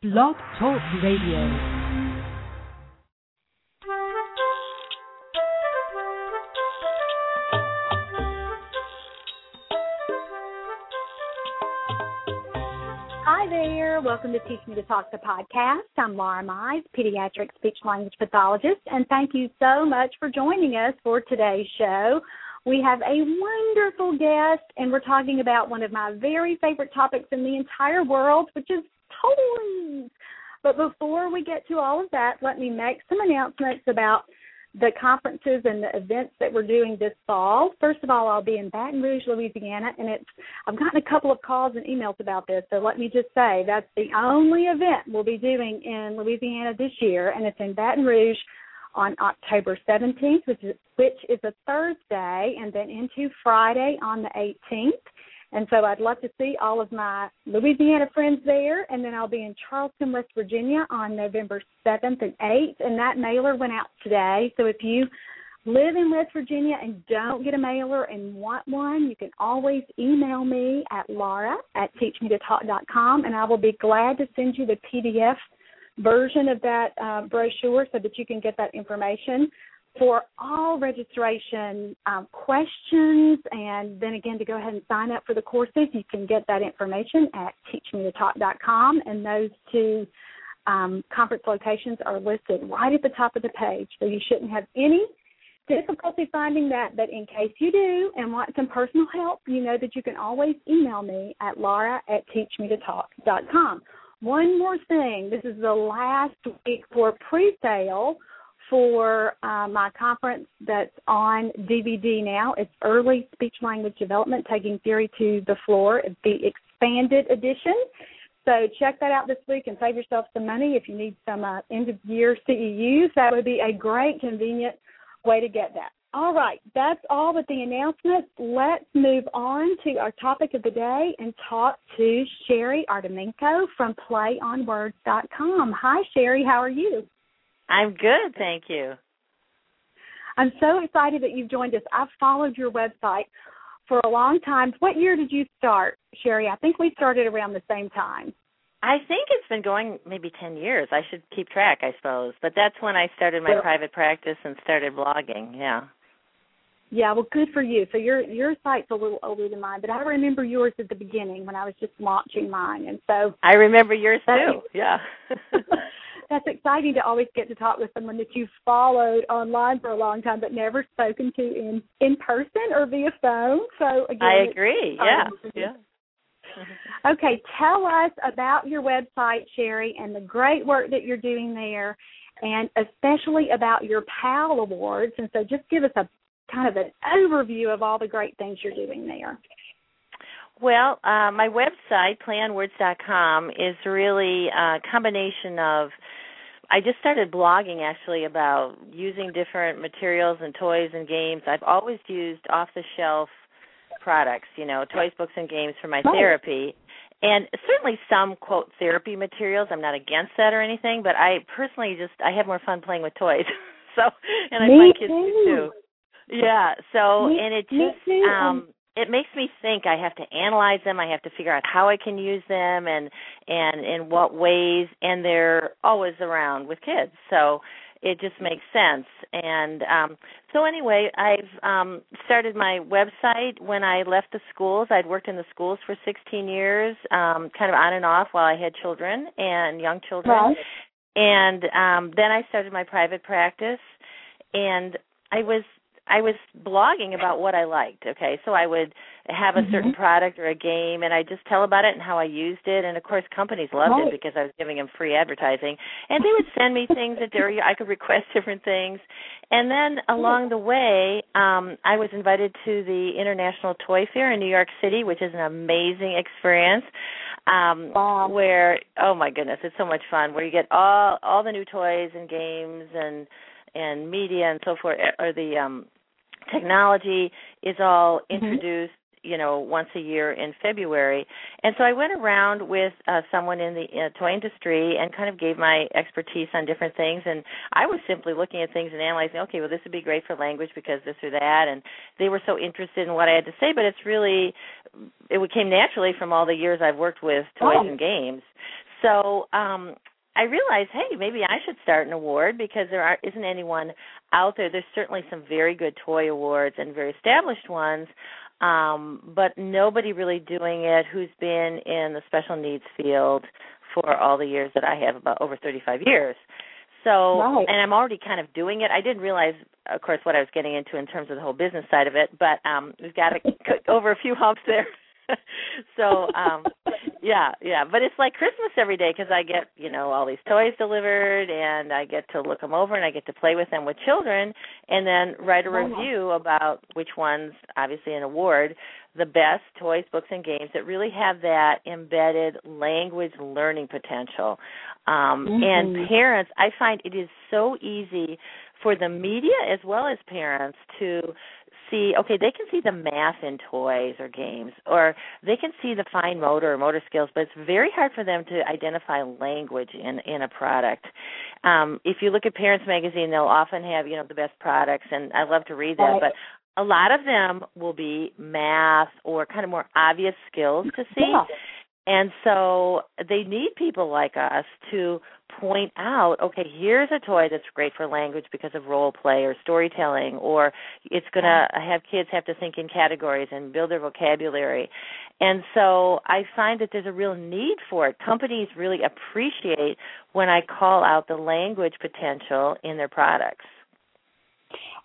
Blog Talk Radio. Hi there. Welcome to Teach Me to Talk the podcast. I'm Laura Mize, pediatric speech language pathologist, and thank you so much for joining us for today's show. We have a wonderful guest, and we're talking about one of my very favorite topics in the entire world, which is But before we get to all of that, let me make some announcements about the conferences and the events that we're doing this fall. First of all, I'll be in Baton Rouge, Louisiana, and it's I've gotten a couple of calls and emails about this. So let me just say that's the only event we'll be doing in Louisiana this year, and it's in Baton Rouge on October 17th, which is, which is a Thursday, and then into Friday on the 18th. And so I'd love to see all of my Louisiana friends there. And then I'll be in Charleston, West Virginia on November 7th and 8th. And that mailer went out today. So if you live in West Virginia and don't get a mailer and want one, you can always email me at laura at teachmetotalk.com and I will be glad to send you the PDF version of that uh, brochure so that you can get that information for all registration um, questions. And then again to go ahead and sign up for the courses you can get that information at teachmetotalk.com and those two um, conference locations are listed right at the top of the page. So you shouldn't have any difficulty finding that. But in case you do and want some personal help you know that you can always email me at laura at teachmetotalk.com one more thing. This is the last week for pre-sale for uh, my conference that's on DVD now. It's Early Speech Language Development Taking Theory to the Floor, the expanded edition. So check that out this week and save yourself some money if you need some uh, end of year CEUs. That would be a great, convenient way to get that. All right, that's all with the announcements. Let's move on to our topic of the day and talk to Sherry Artemenko from PlayOnWords.com. Hi, Sherry. How are you? I'm good, thank you. I'm so excited that you've joined us. I've followed your website for a long time. What year did you start, Sherry? I think we started around the same time. I think it's been going maybe 10 years. I should keep track, I suppose. But that's when I started my well, private practice and started blogging. Yeah. Yeah, well, good for you. So your your site's a little older than mine, but I remember yours at the beginning when I was just launching mine, and so I remember yours too. Yeah. that's exciting to always get to talk with someone that you've followed online for a long time but never spoken to in in person or via phone. So again, I agree. Yeah. Yeah. okay, tell us about your website, Sherry, and the great work that you're doing there, and especially about your PAL awards. And so, just give us a kind of an overview of all the great things you're doing there. Well, uh, my website, playonwords.com, is really a combination of. I just started blogging actually about using different materials and toys and games. I've always used off the shelf products, you know, toys, books, and games for my therapy. And certainly some quote therapy materials. I'm not against that or anything, but I personally just I have more fun playing with toys. so and I Me find kids too. do too. Yeah. So me, and it just um it makes me think I have to analyze them, I have to figure out how I can use them and and in what ways and they're always around with kids. So it just makes sense. And um so anyway, I've um started my website when I left the schools. I'd worked in the schools for 16 years, um kind of on and off while I had children and young children. Right. And um then I started my private practice and I was I was blogging about what I liked. Okay, so I would have a certain mm-hmm. product or a game, and I just tell about it and how I used it. And of course, companies loved right. it because I was giving them free advertising, and they would send me things that there I could request different things. And then along the way, um, I was invited to the International Toy Fair in New York City, which is an amazing experience. Um, wow. Where oh my goodness, it's so much fun. Where you get all all the new toys and games and and media and so forth, or the um technology is all mm-hmm. introduced you know once a year in February. And so I went around with uh, someone in the uh, toy industry and kind of gave my expertise on different things. And I was simply looking at things and analyzing. Okay, well this would be great for language because this or that. And they were so interested in what I had to say. But it's really it came naturally from all the years I've worked with toys oh. and games. so um I realized, hey, maybe I should start an award because there aren't, isn't anyone out there. There's certainly some very good toy awards and very established ones, um, but nobody really doing it who's been in the special needs field for all the years that I have, about over 35 years. So, right. and I'm already kind of doing it. I didn't realize, of course, what I was getting into in terms of the whole business side of it, but um, we've got to over a few humps there. so um yeah yeah but it's like christmas every day because i get you know all these toys delivered and i get to look them over and i get to play with them with children and then write a review about which ones obviously an award the best toys books and games that really have that embedded language learning potential um mm-hmm. and parents i find it is so easy for the media as well as parents to see okay they can see the math in toys or games or they can see the fine motor or motor skills but it's very hard for them to identify language in in a product. Um if you look at parents magazine they'll often have you know the best products and i love to read that but a lot of them will be math or kind of more obvious skills to see. Yeah. And so they need people like us to point out, okay, here's a toy that's great for language because of role play or storytelling, or it's going to have kids have to think in categories and build their vocabulary. And so I find that there's a real need for it. Companies really appreciate when I call out the language potential in their products.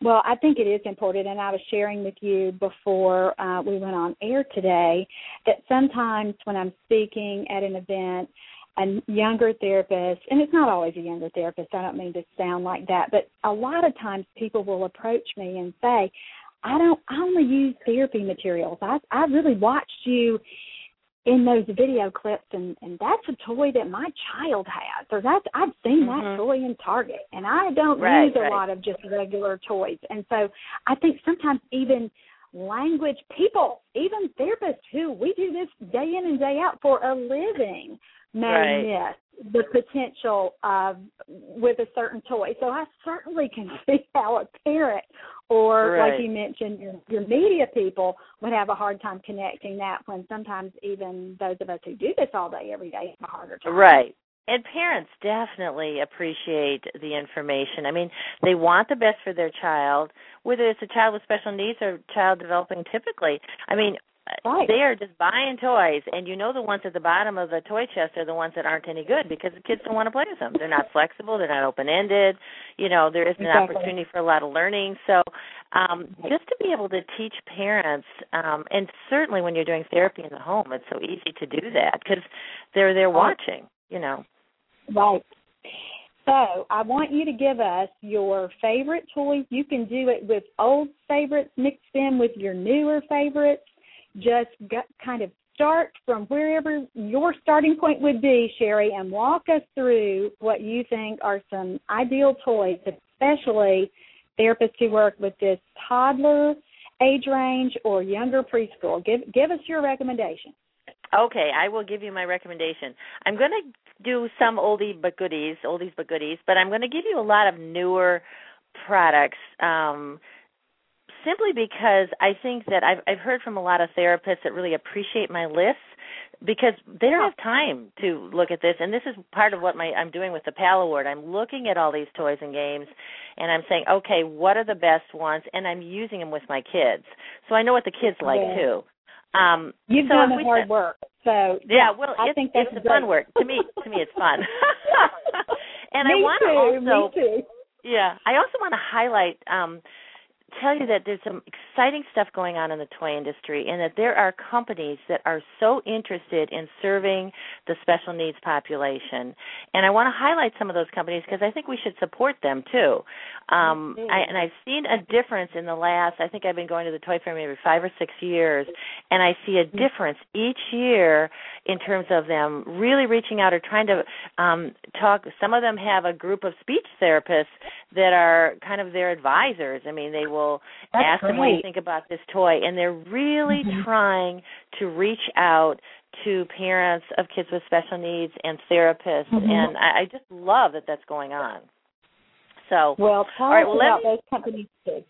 Well, I think it is important, and I was sharing with you before uh, we went on air today that sometimes when I'm speaking at an event, a younger therapist, and it's not always a younger therapist, I don't mean to sound like that, but a lot of times people will approach me and say, I don't I only use therapy materials. I I really watched you in those video clips and and that's a toy that my child has or that's I've seen mm-hmm. that toy in Target and I don't right, use a right. lot of just regular toys and so I think sometimes even language people even therapists who we do this day in and day out for a living may right. miss the potential of with a certain toy so I certainly can see how a parent or right. like you mentioned your your media people would have a hard time connecting that when sometimes even those of us who do this all day every day have a harder time right and parents definitely appreciate the information. I mean, they want the best for their child, whether it's a child with special needs or child developing typically. I mean, right. they are just buying toys and you know the ones at the bottom of the toy chest are the ones that aren't any good because the kids don't want to play with them. They're not flexible, they're not open ended. You know, there isn't exactly. an opportunity for a lot of learning. So um just to be able to teach parents um and certainly when you're doing therapy in the home, it's so easy to do that because they're there watching, you know. Right. So I want you to give us your favorite toys. You can do it with old favorites mixed in with your newer favorites. Just get, kind of start from wherever your starting point would be, Sherry, and walk us through what you think are some ideal toys, especially therapists who work with this toddler age range or younger preschool. Give give us your recommendation. Okay, I will give you my recommendation. I'm going to do some oldie but goodies, oldies but goodies, but I'm going to give you a lot of newer products. Um, simply because I think that I've I've heard from a lot of therapists that really appreciate my lists because they don't have time to look at this and this is part of what my I'm doing with the PAL award. I'm looking at all these toys and games and I'm saying, "Okay, what are the best ones?" and I'm using them with my kids. So I know what the kids like yeah. too. Um, You've so done the hard said- work. So yeah, well, I it's, think that's it's fun work to me. To me, it's fun. and me I want to also, me too. yeah, I also want to highlight, um, tell you that there's some exciting stuff going on in the toy industry, and that there are companies that are so interested in serving the special needs population. And I want to highlight some of those companies because I think we should support them too. Um, I, and I've seen a difference in the last. I think I've been going to the toy fair maybe five or six years, and I see a difference each year in terms of them really reaching out or trying to um, talk. Some of them have a group of speech therapists that are kind of their advisors. I mean, they will That's ask them what you think about this toy, and they're really Mhm. trying to reach out to parents of kids with special needs and therapists, Mhm. and I, I just love that that's going on. So, Well, All right, well, let me- those companies too.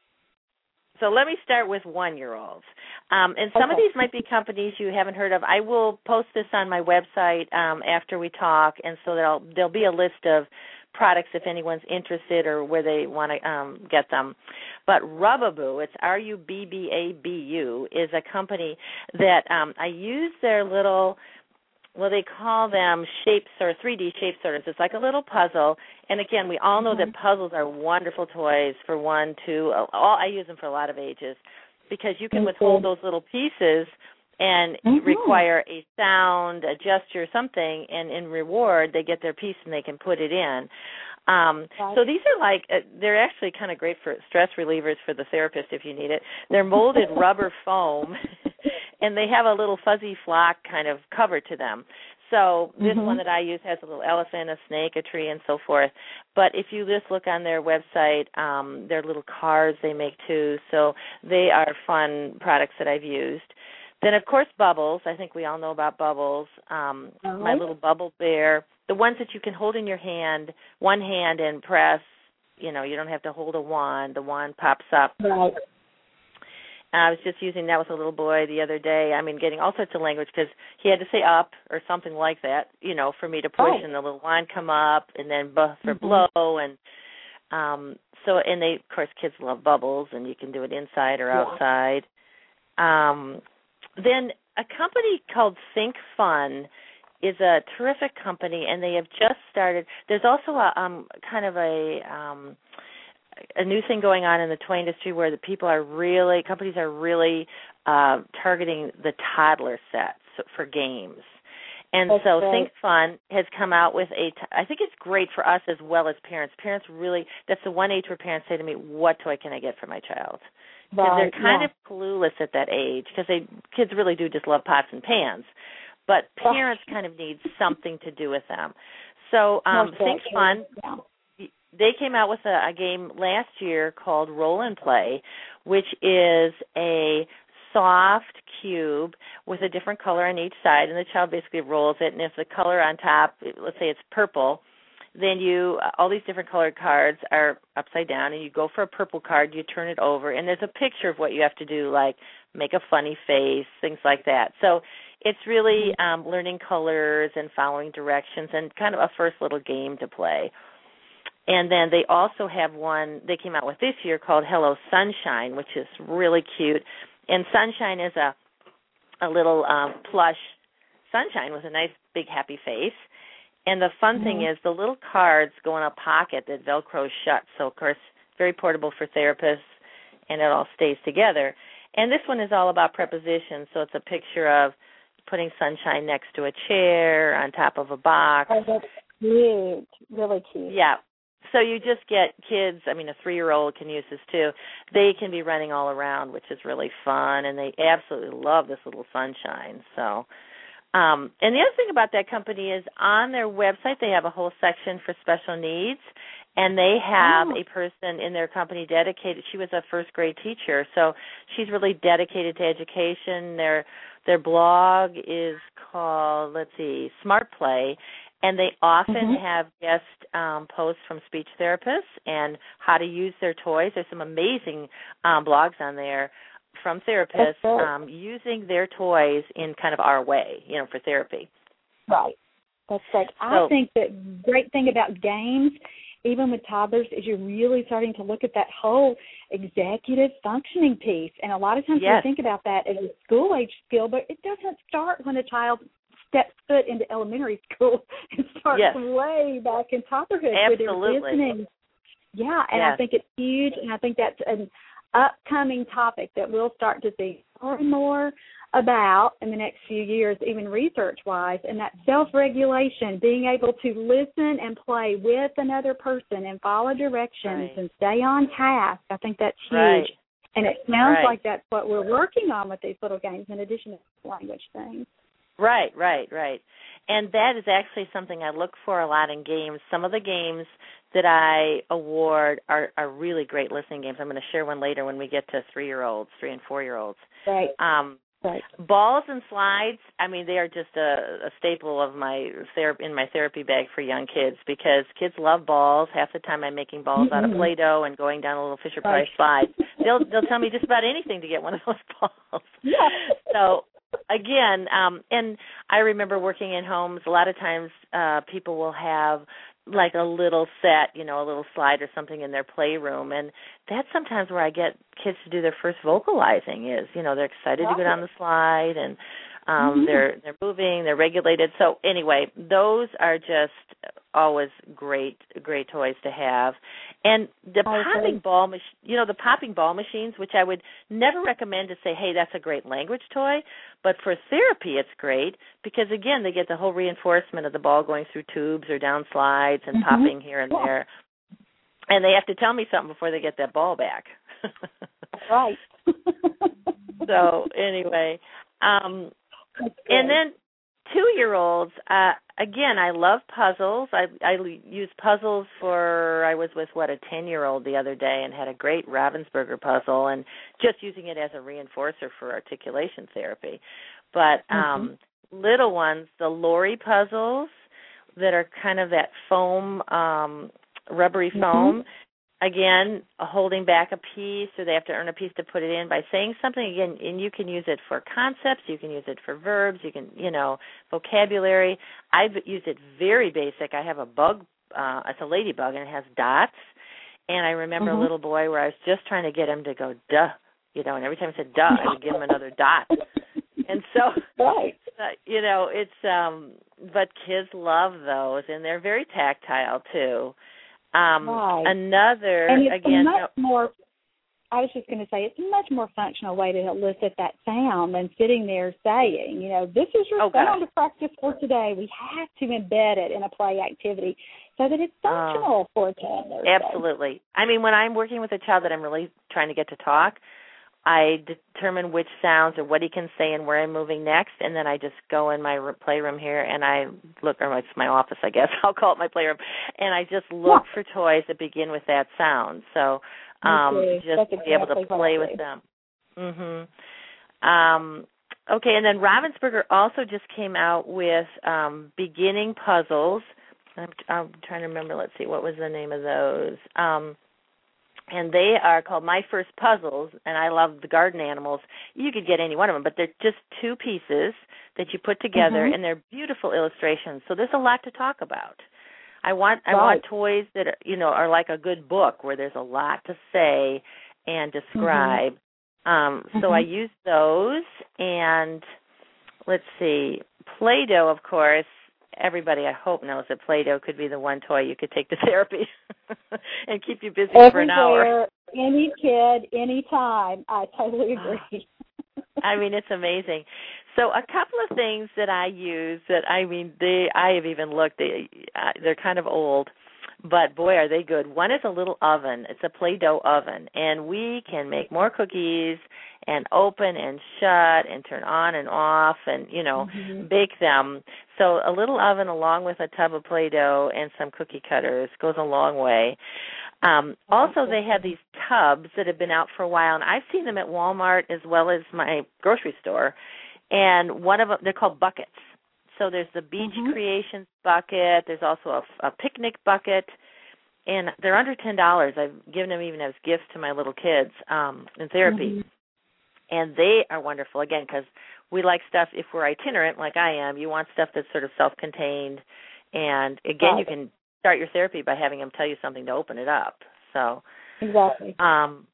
So let me start with one year olds. Um, and some okay. of these might be companies you haven't heard of. I will post this on my website um, after we talk, and so there'll there'll be a list of products if anyone's interested or where they want to um, get them. But Rubbabu, it's R U B B A B U, is a company that um, I use their little well they call them shapes or 3D shape sorters. It's like a little puzzle. And again, we all know mm-hmm. that puzzles are wonderful toys for one, two. All I use them for a lot of ages because you can mm-hmm. withhold those little pieces and mm-hmm. require a sound, a gesture, something, and in reward they get their piece and they can put it in. Um. So these are like uh, they're actually kind of great for stress relievers for the therapist if you need it. They're molded rubber foam, and they have a little fuzzy flock kind of cover to them. So this mm-hmm. one that I use has a little elephant, a snake, a tree, and so forth. But if you just look on their website, um, their little cards they make too. So they are fun products that I've used. Then of course bubbles. I think we all know about bubbles. Um, uh-huh. My little bubble bear, the ones that you can hold in your hand, one hand and press. You know, you don't have to hold a wand. The wand pops up. Right. I was just using that with a little boy the other day. I mean, getting all sorts of language because he had to say up or something like that, you know, for me to push, oh. and the little wand come up, and then bu- for mm-hmm. blow, and um so and they, of course, kids love bubbles, and you can do it inside or yeah. outside. Um, then a company called Think Fun is a terrific company, and they have just started. There's also a um kind of a um a new thing going on in the toy industry where the people are really companies are really uh, targeting the toddler sets for games. And that's so great. Think Fun has come out with a. T- I think it's great for us as well as parents. Parents really that's the one age where parents say to me, "What toy can I get for my child?" Because right, they're kind yeah. of clueless at that age because they kids really do just love pots and pans, but parents kind of need something to do with them. So um, Think Fun. They came out with a, a game last year called Roll and Play, which is a soft cube with a different color on each side, and the child basically rolls it. And if the color on top, let's say it's purple, then you all these different colored cards are upside down, and you go for a purple card. You turn it over, and there's a picture of what you have to do, like make a funny face, things like that. So it's really um, learning colors and following directions, and kind of a first little game to play. And then they also have one they came out with this year called Hello Sunshine, which is really cute. And Sunshine is a a little um plush sunshine with a nice big happy face. And the fun mm-hmm. thing is the little cards go in a pocket that velcros shut, so of course very portable for therapists and it all stays together. And this one is all about prepositions, so it's a picture of putting sunshine next to a chair, on top of a box. Oh, that's cute. Really cute. Yeah so you just get kids i mean a three year old can use this too they can be running all around which is really fun and they absolutely love this little sunshine so um and the other thing about that company is on their website they have a whole section for special needs and they have oh. a person in their company dedicated she was a first grade teacher so she's really dedicated to education their their blog is called let's see smart play and they often mm-hmm. have guest um, posts from speech therapists and how to use their toys. There's some amazing um, blogs on there from therapists um, using their toys in kind of our way, you know, for therapy. Right. That's right. So, I think the great thing about games, even with toddlers, is you're really starting to look at that whole executive functioning piece. And a lot of times yes. we think about that as a school age skill, but it doesn't start when a child steps foot into elementary school It starts yes. way back in toddlerhood Absolutely. with their listening. Yeah, and yes. I think it's huge, and I think that's an upcoming topic that we'll start to see more and more about in the next few years, even research wise, and that self regulation, being able to listen and play with another person and follow directions right. and stay on task. I think that's huge. Right. And it sounds right. like that's what we're working on with these little games in addition to language things. Right, right, right. And that is actually something I look for a lot in games. Some of the games that I award are are really great listening games. I'm going to share one later when we get to three year olds, three and four year olds. Right. Um, Right. Balls and slides, I mean, they are just a, a staple of my therapy in my therapy bag for young kids because kids love balls. Half the time, I'm making balls mm-hmm. out of Play-Doh and going down a little Fisher Price right. slide. They'll they'll tell me just about anything to get one of those balls. Yeah. so again, um, and I remember working in homes. A lot of times, uh, people will have like a little set, you know, a little slide or something in their playroom and that's sometimes where I get kids to do their first vocalizing is, you know, they're excited to go down the slide and um mm-hmm. they're they're moving, they're regulated. So anyway, those are just always great great toys to have. And the popping ball mach- you know, the popping ball machines, which I would never recommend to say, "Hey, that's a great language toy," but for therapy it's great because again, they get the whole reinforcement of the ball going through tubes or down slides and mm-hmm. popping here and yeah. there. And they have to tell me something before they get that ball back. right. so, anyway, um and then two year olds uh again i love puzzles i i use puzzles for i was with what a ten year old the other day and had a great ravensburger puzzle and just using it as a reinforcer for articulation therapy but mm-hmm. um little ones the Lauri puzzles that are kind of that foam um rubbery mm-hmm. foam mm-hmm again holding back a piece or they have to earn a piece to put it in by saying something. Again and you can use it for concepts you can use it for verbs you can you know vocabulary. I've used it very basic. I have a bug uh it's a ladybug and it has dots. And i remember mm-hmm. a little boy where i was just trying to get him to go duh you know and every time i said duh i would give him another dot. And so right. uh, you know it's um but kids love those and they're very tactile too um, right. Another and it's again, much more. I was just going to say it's a much more functional way to elicit that sound than sitting there saying, you know, this is your oh, sound to practice for today. We have to embed it in a play activity so that it's functional for a toddler. Absolutely. I mean, when I'm working with a child that I'm really trying to get to talk, I determine which sounds or what he can say and where I'm moving next, and then I just go in my playroom here and I look, or it's my office, I guess I'll call it my playroom, and I just look yeah. for toys that begin with that sound. So, um, just That's to be able to play with them. Mhm. Um, okay, and then Ravensburger also just came out with um, beginning puzzles. I'm, I'm trying to remember. Let's see, what was the name of those? Um, and they are called My First Puzzles, and I love the garden animals. You could get any one of them, but they're just two pieces that you put together, mm-hmm. and they're beautiful illustrations. So there's a lot to talk about. I want I want toys that are, you know are like a good book where there's a lot to say and describe. Mm-hmm. Um, so mm-hmm. I use those, and let's see, Play-Doh, of course everybody I hope knows that Play-Doh could be the one toy you could take to therapy and keep you busy Everywhere, for an hour. Any kid, any time. I totally agree. I mean, it's amazing. So a couple of things that I use that I mean, they I have even looked. They uh, they're kind of old, but boy, are they good. One is a little oven. It's a Play-Doh oven, and we can make more cookies and open and shut and turn on and off and you know mm-hmm. bake them. So a little oven along with a tub of Play-Doh and some cookie cutters goes a long way. Um, also, they have these tubs that have been out for a while, and I've seen them at Walmart as well as my grocery store. And one of them, they're called buckets. So there's the beach mm-hmm. creations bucket. There's also a, a picnic bucket, and they're under ten dollars. I've given them even as gifts to my little kids um, in therapy. Mm-hmm and they are wonderful again because we like stuff if we're itinerant like I am. You want stuff that's sort of self-contained, and again, right. you can start your therapy by having them tell you something to open it up. So exactly. Um,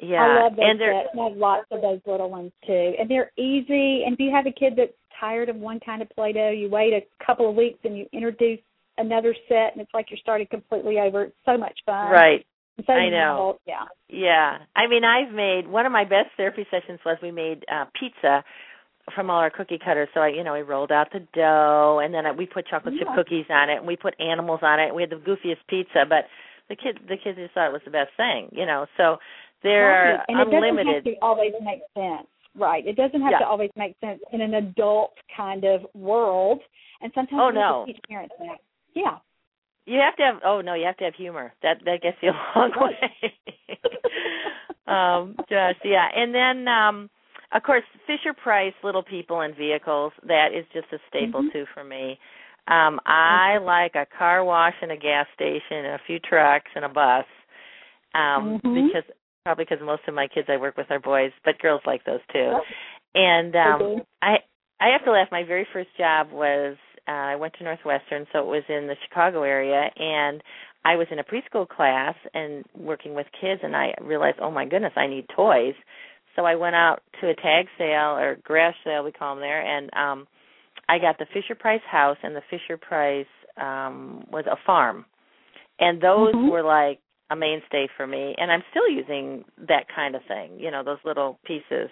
yeah, I love those and they're. I have lots of those little ones too, and they're easy. And if you have a kid that's tired of one kind of Play-Doh, you wait a couple of weeks and you introduce another set, and it's like you're starting completely over. It's so much fun. Right. So I know. Novel. Yeah. Yeah. I mean, I've made one of my best therapy sessions was we made uh pizza from all our cookie cutters. So I, you know, we rolled out the dough and then I, we put chocolate yeah. chip cookies on it and we put animals on it. And we had the goofiest pizza, but the kids the kids just thought it was the best thing, you know. So there right. are and unlimited it doesn't have to always make sense. Right. It doesn't have yeah. to always make sense in an adult kind of world. And sometimes oh, no. teach parents that. Yeah. You have to have oh no, you have to have humor. That that gets you a long way. um just yeah. And then um of course, Fisher Price, Little People and Vehicles. That is just a staple Mhm. too for me. Um, I like a car wash and a gas station and a few trucks and a bus. Um, Mhm. because probably because most of my kids I work with are boys, but girls like those too. And um do. I I have to laugh. My very first job was uh, I went to Northwestern, so it was in the Chicago area, and I was in a preschool class and working with kids, and I realized, oh my goodness, I need toys. So I went out to a tag sale or garage sale, we call them there, and um I got the Fisher Price house and the Fisher Price um was a farm, and those Mhm. were like a mainstay for me, and I'm still using that kind of thing. You know, those little pieces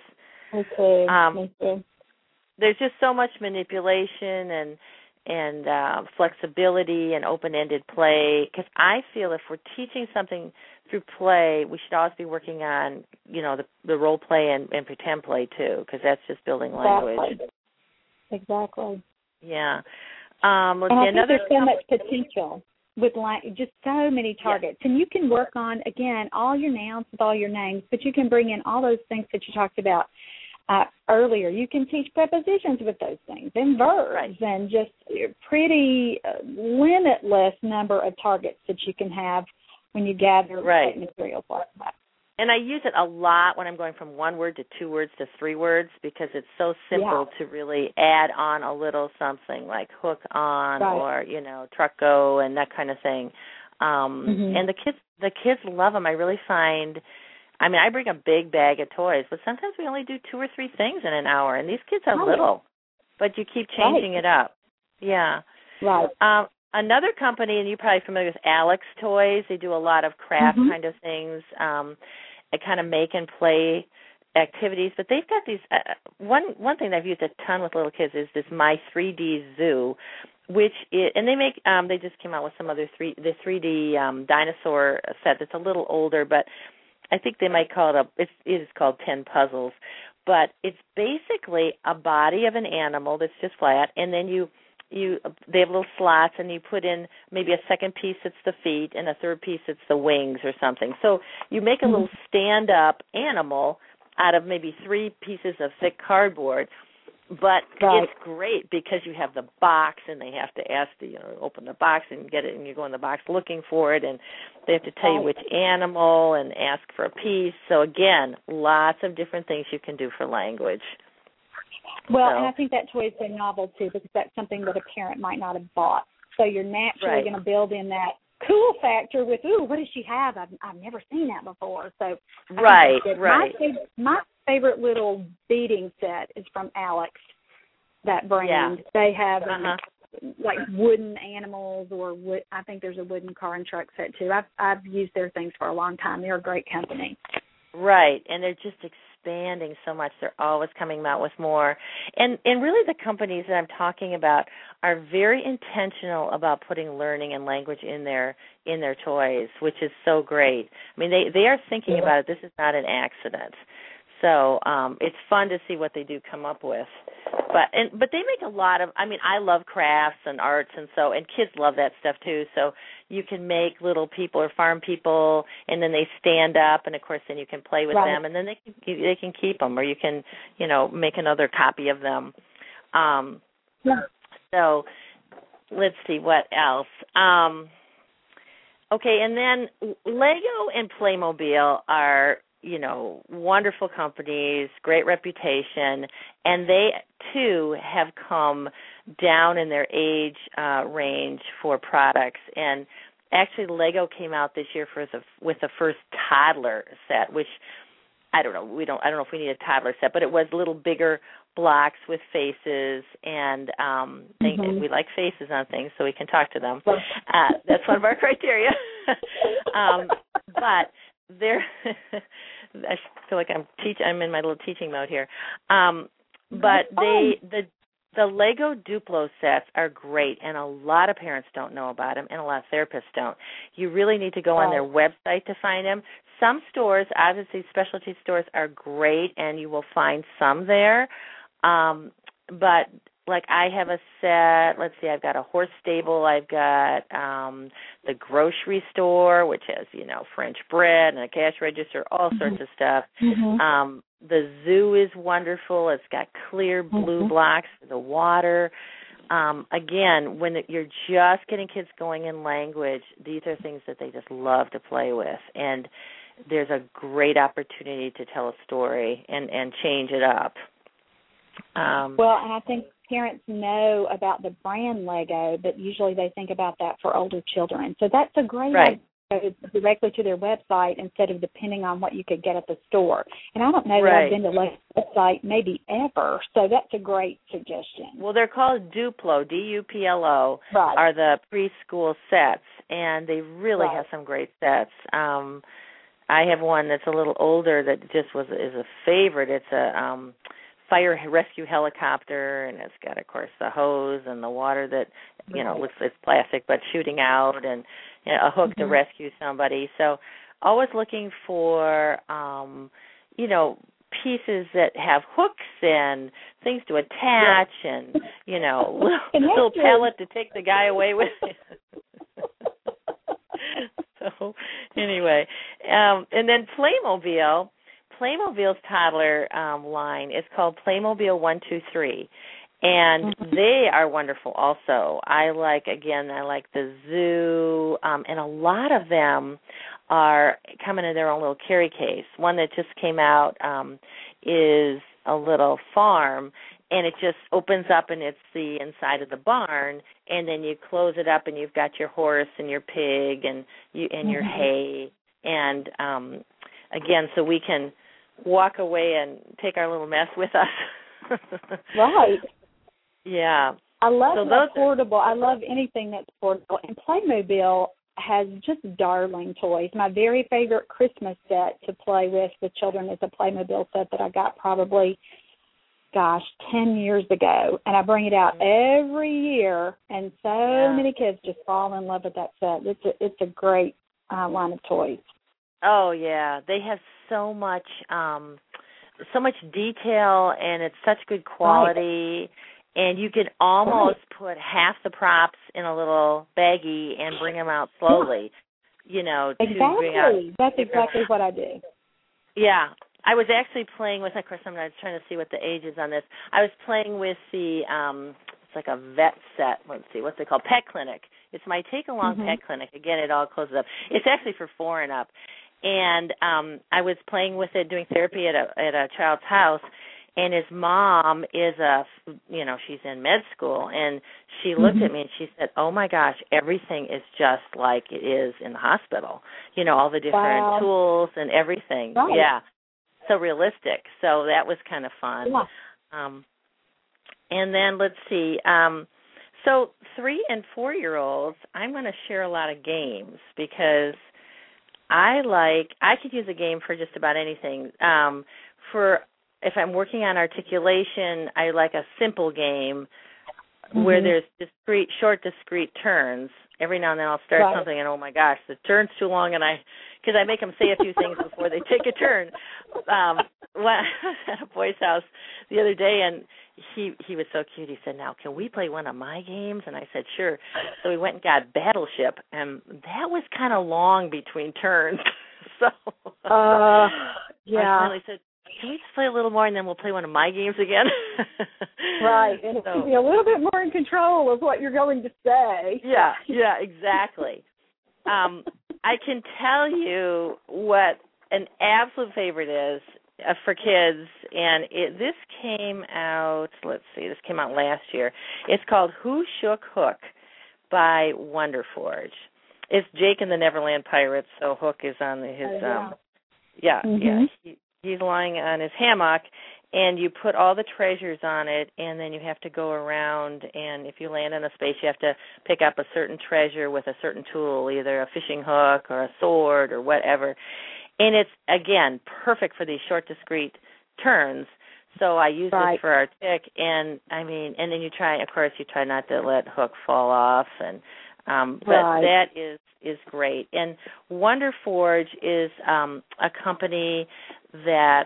too. Um, too. there's just so much manipulation and and uh, flexibility and open-ended play because I feel if we're teaching something through play, we should always be working on you know the the role play and, and pretend play too because that's just building language. Exactly. Exactly. Yeah. Um, And I see, think there's so much potential with like just so many targets, and you can work on again all your nouns with all your names, but you can bring in all those things that you talked about uh, earlier. You can teach prepositions with those things and verbs, Right. and just a pretty uh, limitless number of targets that you can have when you gather Right. materials like that. And I use it a lot when I'm going from one word to two words to three words because it's so simple to really add on a little something like hook on Right. or you know truck go and that kind of thing. Um Mhm. and the kids the kids love them. I really find I mean I bring a big bag of toys, but sometimes we only do two or three things in an hour and these kids are Right. little. But you keep changing Right. it up. Yeah. Right. Um, another company, and you're probably familiar with Alex Toys. They do a lot of craft Mhm. kind of things, um, and kind of make and play activities. But they've got these. Uh, one one thing I've used a ton with little kids is this My 3D Zoo, which is, and they make. Um, they just came out with some other three the 3D um, dinosaur set that's a little older, but I think they might call it a. It's it is called Ten Puzzles, but it's basically a body of an animal that's just flat, and then you you they have little slots and you put in maybe a second piece it's the feet and a third piece it's the wings or something. So you make a little mm-hmm. stand up animal out of maybe three pieces of thick cardboard but Right. it's great because you have the box and they have to ask the you know open the box and get it and you go in the box looking for it and they have to tell you which animal and ask for a piece. So again lots of different things you can do for language Well, So- and I think that toy is so novel too because that's something that a parent might not have bought. So you're naturally Right. going to build in that cool factor with, ooh, what does she have? I've I've never seen that before. So I right right My favorite, my favorite little beading set is from Alex. That brand. They have uh-huh like wooden animals or wood. I think there's a wooden car and truck set too. I've I've used their things for a long time. They're a great company. Right, and they're just expanding so much. They're always coming out with more. And and really the companies that I'm talking about are very intentional about putting learning and language in their in their toys, which is so great. I mean, they they are thinking about it. This is not an accident. So, um it's fun to see what they do come up with. But and but they make a lot of I mean, I love crafts and arts and so and kids love that stuff too. So you can make little people or farm people and then they stand up and of course then you can play with Right. them and then they can they can keep them or you can you know make another copy of them um Yeah. so let's see what else um okay and then lego and playmobil are you know wonderful companies great reputation and they too have come down in their age uh range for products. And actually lego came out this year for the with the first toddler set which i don't know we don't i don't know if we need a toddler set but it was little bigger blocks with faces and um they, Mhm. we like faces on things so we can talk to them. Uh that's one of our criteria. Um but they're i feel like i'm teach i'm in my little teaching mode here um but they the the Lego Duplo sets are great, and a lot of parents don't know about them, and a lot of therapists don't. You really need to go on their website to find them. Some stores, obviously, specialty stores are great, and you will find some there. Um, but like I have a set. Let's see, I've got a horse stable. I've got um the grocery store, which has you know French bread and a cash register, all Mm-hmm. sorts of stuff. Mhm. Um, the zoo is wonderful. It's got clear blue Mhm. blocks for the water. Um, again, when you're just getting kids going in language, these are things that they just love to play with, and there's a great opportunity to tell a story and and change it up. Um, Well, and I think parents know about the brand Lego, but usually they think about that for older children. So that's a great Right. idea to go directly to their website instead of depending on what you could get at the store. And I don't know that Right. I've been to Lego's website maybe ever, so that's a great suggestion. well, they're called Duplo, D-U-P-L-O, Right. are the preschool sets, and they really Right. have some great sets. Um, I have one that's a little older that just was is a favorite. It's a um fire rescue helicopter and it's got of course the hose and the water that you know looks it's plastic but shooting out and you know, a hook to Mhm. rescue somebody. So always looking for um you know pieces that have hooks and things to attach and you know little, little pallet to take the guy away with so anyway um and then playmobil playmobil's toddler um line is called playmobil one two three and Mhm. they are wonderful also i like again i like the zoo um and a lot of them are coming in their own little carry case one that just came out um is a little farm and it just opens up and it's the inside of the barn and then you close it up and you've got your horse and your pig and you and your Mhm. hay and um again so we can walk away and take our little mess with us Right. yeah I love So those are- portable. I love anything that's portable. And Playmobil has just darling toys. My very favorite Christmas set to play with the children is a Playmobil set that I got probably, gosh, 10 years ago. And I bring it out every year. And so Yeah. many kids just fall in love with that set. It's a, it's a great uh, line of toys. Oh yeah, they have so much um so much detail and it's such good quality and you can almost put half the props in a little baggie and bring them out slowly. You know, to bring out Exactly. That's exactly what I do. Yeah. I was actually playing with of course I'm trying to see what the age is on this. I was playing with the um it's like a vet set, let's see, what's it called? Pet clinic. It's my take along Mhm. pet clinic. Again, it all closes up. It's actually for four and up. And um I was playing with it doing therapy at a at a child's house and his mom is a you know she's in med school and she looked Mhm. at me and she said oh my gosh everything is just like it is in the hospital you know all the different Wow. tools and everything Right. yeah so realistic so that was kind of fun Yeah. um and then let's see um so three and four year olds i'm going to share a lot of games because i like i could use a game for just about anything um for if i'm working on articulation i like a simple game where Mhm. there's discrete short discrete turns every now and then i'll start Right. something and oh my gosh the turn's too long and i because i make them say a few things before they take a turn um when I was at a boy's house the other day and he he was so cute. He said now can we play one of my games? And i said sure. So we went and got battleship and that was kind of long between turns. So Uh, I yeah. finally said can we just play a little more and then we'll play one of my games again? Right, and so, to be a little bit more in control of what you're going to say. yeah yeah exactly. Um i can tell you what an absolute favorite is uh, for kids and it this came out let's see this came out last year it's called who shook hook by Wonder Forge it's jake and the neverland pirates so hook is on his Oh, yeah. um yeah yeah Mhm. he, he's lying on his hammock and you put all the treasures on it and then you have to go around and if you land in a space you have to pick up a certain treasure with a certain tool either a fishing hook or a sword or whatever and it's again perfect for these short discrete turns so i use Right. this for our tick and i mean and then you try of course you try not to let hook fall off and um but Right. that is is great and wonder forge is um a company that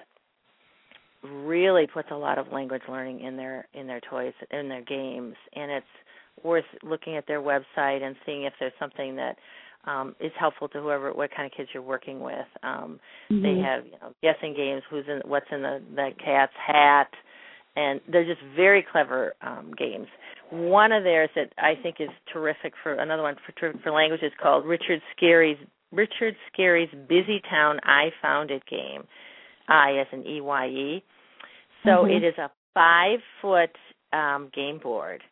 really puts a lot of language learning in their in their toys in their games and it's worth looking at their website and seeing if there's something that um is helpful to whoever what kind of kids you're working with um mm-hmm. they have you know guessing games who's in what's in the the cat's hat and they're just very clever um games one of theirs that i think is terrific for another one for terrific for language is called richard scarry's richard scarry's busy town Eye Found It game i as an e y e so mm-hmm. it is a five foot um game board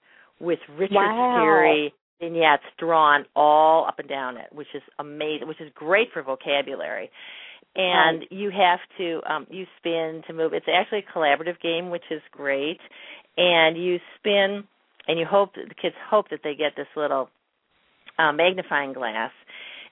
with richard wow. scarry vignettes drawn all up and down it, which is amazing, which is great for vocabulary. And right. you have to um you spin to move. It's actually a collaborative game, which is great. And you spin and you hope that the kids hope that they get this little uh, magnifying glass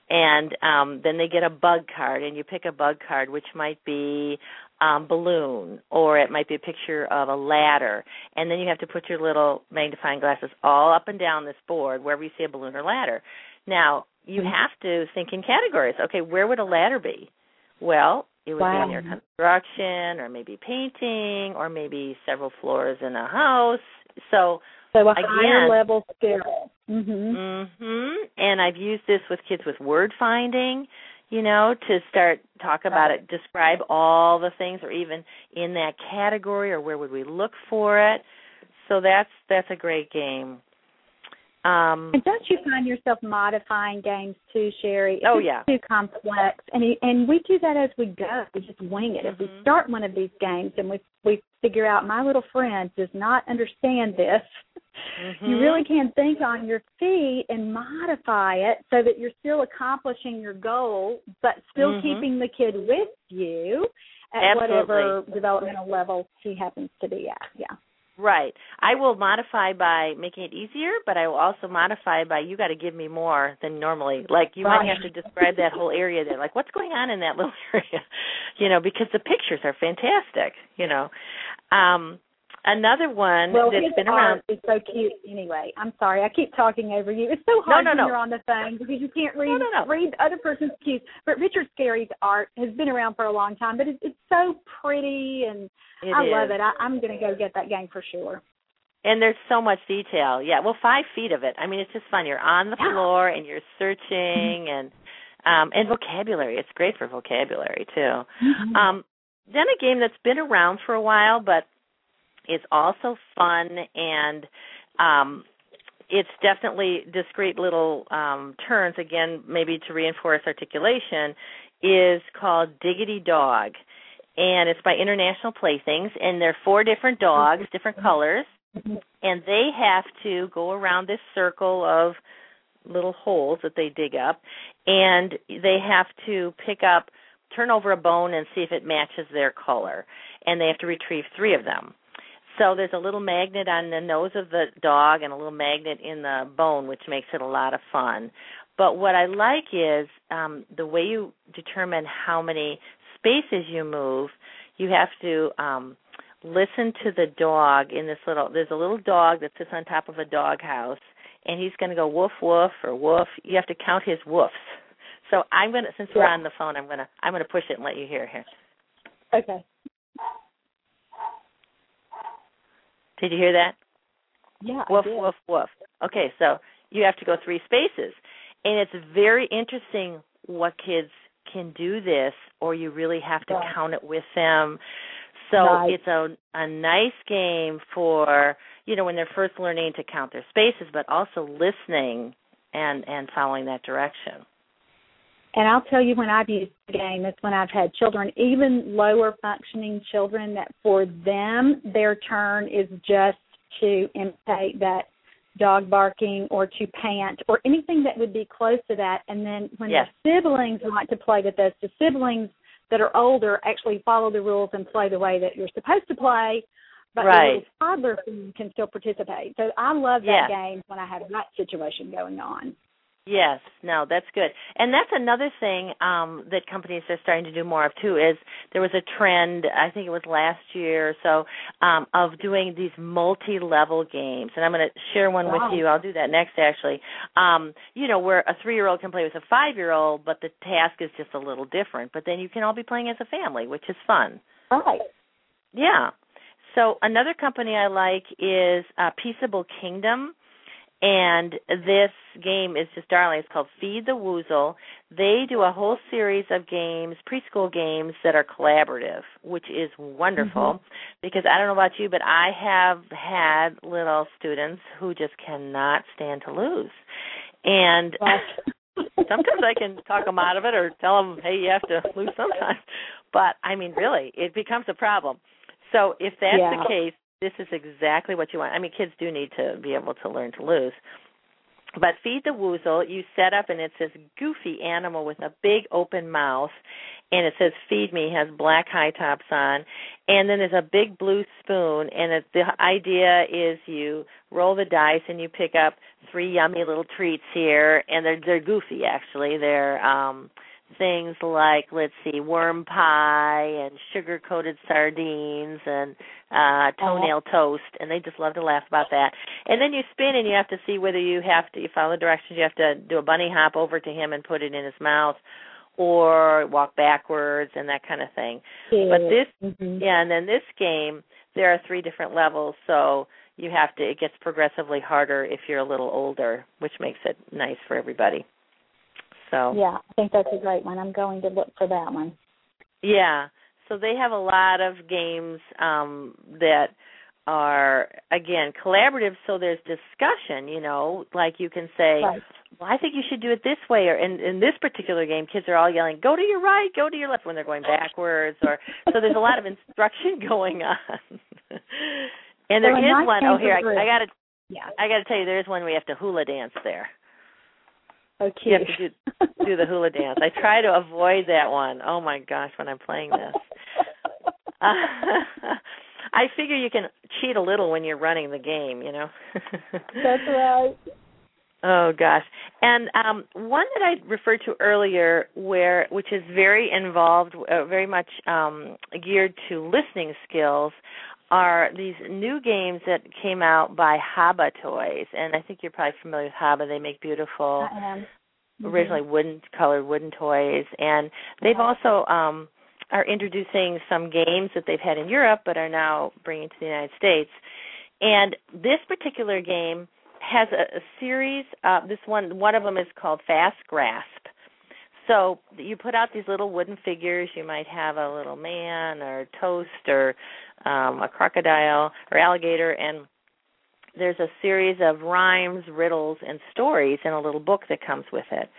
and um then they get a bug card and you pick a bug card which might be um, balloon, or it might be a picture of a ladder, and then you have to put your little magnifying glasses all up and down this board wherever you see a balloon or ladder. Now you mm-hmm. have to think in categories. Okay, where would a ladder be? Well, it would wow. be in your construction, or maybe painting, or maybe several floors in a house. So, so a again, higher level skill. Mhm. Mhm. And I've used this with kids with word finding you know, to start talk about it, describe all the things or even in that category or where would we look for it. So that's that's a great game. Um And don't you find yourself modifying games too, Sherry? Oh yeah. Too complex, and and we do that as we go. We just wing it. Mm-hmm. If we start one of these games and we we figure out my little friend does not understand this, mm-hmm. you really can think on your feet and modify it so that you're still accomplishing your goal, but still mm-hmm. keeping the kid with you at Absolutely. whatever developmental level he happens to be at. Yeah. Right. I will modify by making it easier, but I will also modify by you got to give me more than normally. Like you right. might have to describe that whole area there. Like what's going on in that little area? You know, because the pictures are fantastic, you know. Um Another one well, that's been around. is so cute. Anyway, I'm sorry, I keep talking over you. It's so hard no, no, when no. you're on the phone because you can't read read the other person's cues. But Richard Scarry's art has been around for a long time, but it's, it's so pretty and It I is. love it. I, I'm going to go get that game for sure. And there's so much detail. Yeah, well, five feet of it. I mean, it's just fun. You're on the floor and you're searching and um and vocabulary. It's great for vocabulary too. Mm-hmm. Um then a game that's been around for a while but is also fun and um it's definitely discrete little um turns again maybe to reinforce articulation is called Diggity Dog. And it's by International Playthings and they're four different dogs, different colors and they have to go around this circle of little holes that they dig up and they have to pick up turn over a bone and see if it matches their color and they have to retrieve three of them so there's a little magnet on the nose of the dog and a little magnet in the bone which makes it a lot of fun. But what i like is um the way you determine how many spaces you move you have to um listen to the dog in this little there's a little dog that sits on top of a dog house and he's going to go woof woof or woof. You have to count his woofs. So i'm going to since we're on the phone i'm going to i'm going to push it and let you hear here. Okay. Did you hear that Yeah. Woof woof woof okay so you have to go three spaces and it's very interesting what kids can do this or you really have to Right. count it with them so Right. it's a a nice game for you know when they're first learning to count their spaces but also listening and and following that direction And I'll tell you when I've used the game, it's when I've had children, even lower functioning children, that for them, their turn is just to imitate that dog barking or to pant or anything that would be close to that. And then when Yes. the siblings want to play with this, the siblings that are older actually follow the rules and play the way that you're supposed to play. But the Right. little toddler can still participate. So I love that game when I have that situation going on. Yes, no, that's good. And that's another thing um that companies are starting to do more of too is there was a trend, I think it was last year or so, um of doing these multi-level games. And I'm going to share one Wow. with you. I'll do that next actually. Um you know, where a 3-year-old can play with a 5-year-old, but the task is just a little different, but then you can all be playing as a family, which is fun. Right. Yeah. So another company I like is uh, Peaceable Kingdom, and this game is just darling. It's called Feed the Woozle. They do a whole series of games, preschool games that are collaborative, which is wonderful. Mm-hmm. Because I don't know about you, but I have had little students who just cannot stand to lose, and. sometimes I can talk them out of it or tell them, "Hey, you have to lose sometimes." But I mean, really, it becomes a problem. So if that's Yeah. the case, this is exactly what you want. I mean, kids do need to be able to learn to lose. But feed the woozle, you set up and it's this goofy animal with a big open mouth. And it says feed me. Has black high tops on. And then there's a big blue spoon. And it, the idea is you roll the dice and you pick up three yummy little treats here. And they're they're goofy actually. They're um things like let's see worm pie and sugar coated sardines and uh toenail toast and they just love to laugh about that. And then you spin and you have to see whether you have to you follow the directions you have to do a bunny hop over to him and put it in his mouth or walk backwards and that kind of thing but this Mhm. yeah and then this game there are three different levels so you have to it gets progressively harder if you're a little older which makes it nice for everybody so Yeah, I think that's a great one. I'm going to look for that one. Yeah. So they have a lot of games um that are again collaborative so there's discussion, you know, like you can say, Right. Well, I think you should do it this way or in in this particular game kids are all yelling, Go to your right, go to your left when they're going backwards or so there's a lot of instruction going on. and there Well, is one oh here, I, I gotta Yeah. I gotta tell you there is one where we have to hula dance there. Oh, You have to do do the hula dance. I try to avoid that one. Oh my gosh, when I'm playing this. Uh, I figure you can cheat a little when you're running the game, you know. That's right. Oh gosh. And um one that I referred to earlier where which is very involved uh, very much um geared to listening skills are these new games that came out by Haba Toys and I think you're probably familiar with Haba. They make beautiful. Mhm. originally wooden colored wooden toys and they've also um are introducing some games that they've had in Europe but are now bringing to the United States and this particular game has a, a series uh this one one of them is called fast grasp so you put out these little wooden figures you might have a little man or a toast or um a crocodile or alligator and there's a series of rhymes, riddles, and stories in a little book that comes with it.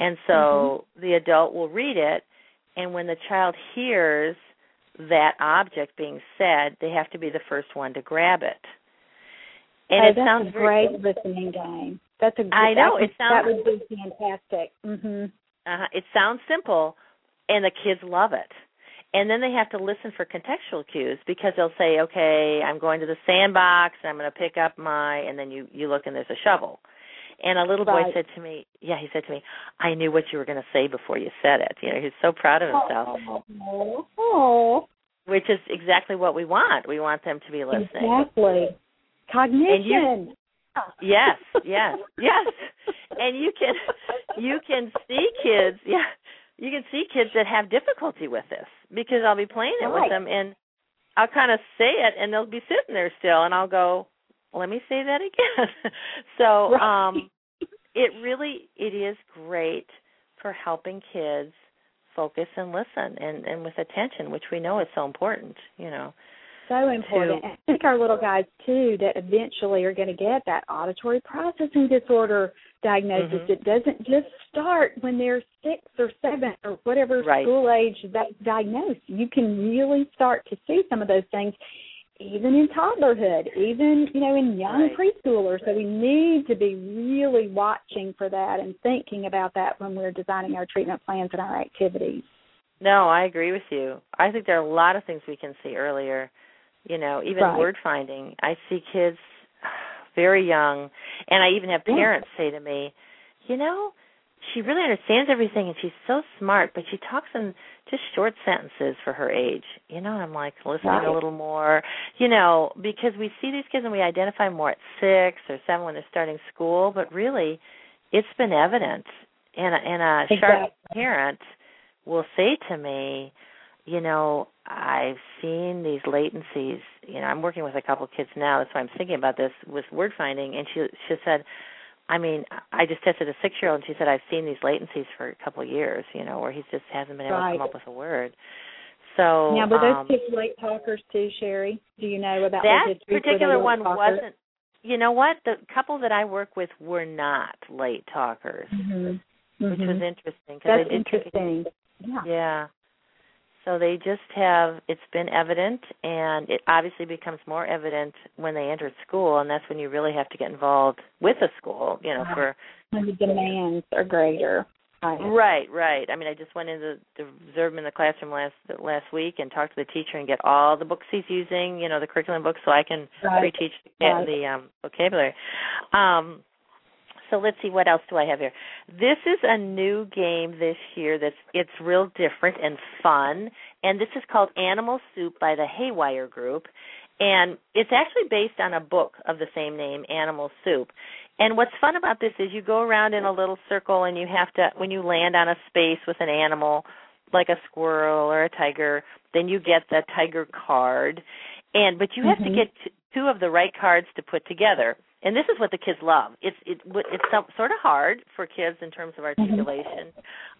And so the adult will read it, and when the child hears that object being said, they have to be the first one to grab it. And oh, it that's sounds a great listening game. That's a good, I know, it sounds that would be fantastic. Mhm. Uh, it sounds simple, and the kids love it. And then they have to listen for contextual cues because they'll say, "Okay, I'm going to the sandbox. And I'm going to pick up my," and then you you look and there's a shovel. And a little boy Right. said to me, "Yeah," he said to me, "I knew what you were going to say before you said it." You know, he's so proud of himself, Oh, oh, which is exactly what we want. We want them to be listening. exactly. Cognition. Yes, yes, yes. And you can you can see kids, yeah. You can see kids that have difficulty with this because I'll be playing it Right. with them and I'll kind of say it and they'll be sitting there still and I'll go, "Let me say that again." so, Right. um it really it is great for helping kids focus and listen and and with attention, which we know is so important, you know. So important. I think our little guys too that eventually are going to get that auditory processing disorder diagnosis. Mhm. It doesn't just start when they're six or seven or whatever Right. school age that's diagnosed. You can really start to see some of those things even in toddlerhood, even, you know, in young Right. preschoolers. So we need to be really watching for that and thinking about that when we're designing our treatment plans and our activities. No, I agree with you. I think there are a lot of things we can see earlier. You know, even Right. word finding. I see kids very young, and I even have Yeah. parents say to me, "You know, she really understands everything, and she's so smart, but she talks in just short sentences for her age." You know, I'm like listening Right. a little more. You know, because we see these kids and we identify more at six or seven when they're starting school, but really, it's been evident. And a, and a sharp parent will say to me, you know, I've seen these latencies. You know, I'm working with a couple of kids now. That's why I'm thinking about this with word finding. And she she said, I mean, I just tested a six year old, and she said I've seen these latencies for a couple of years. You know, where he just hasn't been able right. to come up with a word. So now, were um, those kids late talkers too, Sherry? Do you know about that particular one talkers? wasn't? You know what? The couple that I work with were not late talkers, mm-hmm. which mm-hmm. was interesting. Cause That's interesting. Yeah. Yeah. So they just have it's been evident and it obviously becomes more evident when they enter school and that's when you really have to get involved with the school, you know, for when the demands are greater. Right. Right. I mean, I just went in to, to observe him in the classroom last last week and talked to the teacher and get all the books he's using, you know, the curriculum books, so I can right. pre-teach the, right. the um, vocabulary. Um, so let's see what else do I have here. This is a new game this year that's it's real different and fun, and this is called Animal Soup by the Haywire Group, and it's actually based on a book of the same name, Animal Soup. And what's fun about this is you go around in a little circle and you have to when you land on a space with an animal like a squirrel or a tiger, then you get the tiger card. And but you have mm-hmm. to get t- two of the right cards to put together and this is what the kids love. It's it it's some, sort of hard for kids in terms of Mm-hmm. articulation,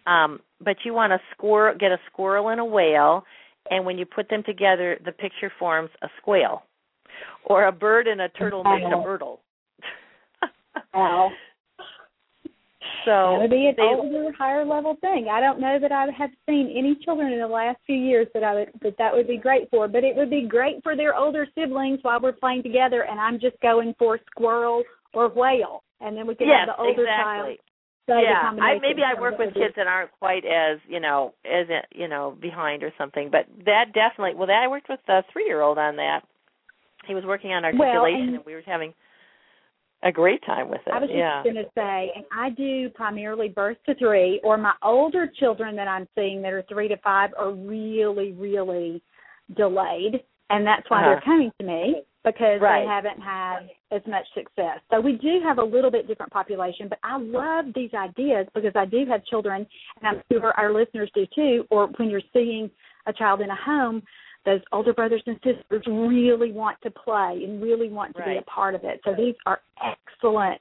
um, but you want to squirrel get a squirrel and a whale, and when you put them together, the picture forms a squale, or a bird and a turtle makes a birdle. wow. So would be an they, older, higher level thing. I don't know that I have seen any children in the last few years that I would that that would be great for, but it would be great for their older siblings while we're playing together. And I'm just going for squirrel or whale, and then we can yes, have the older exactly. child. So yeah, I maybe I work with kids that aren't quite as you know as you know behind or something, but that definitely. Well, that I worked with a three year old on that. He was working on articulation, well, and, and we were having a great time with it. I was yeah. just going to say, and I do primarily birth to three, or my older children that I'm seeing that are three to five are really, really delayed, and that's why uh-huh. they're coming to me because right. they haven't had as much success. So we do have a little bit different population, but I love these ideas because I do have children, and I'm sure our listeners do too. Or when you're seeing a child in a home those older brothers and sisters really want to play and really want to right. be a part of it. So these are excellent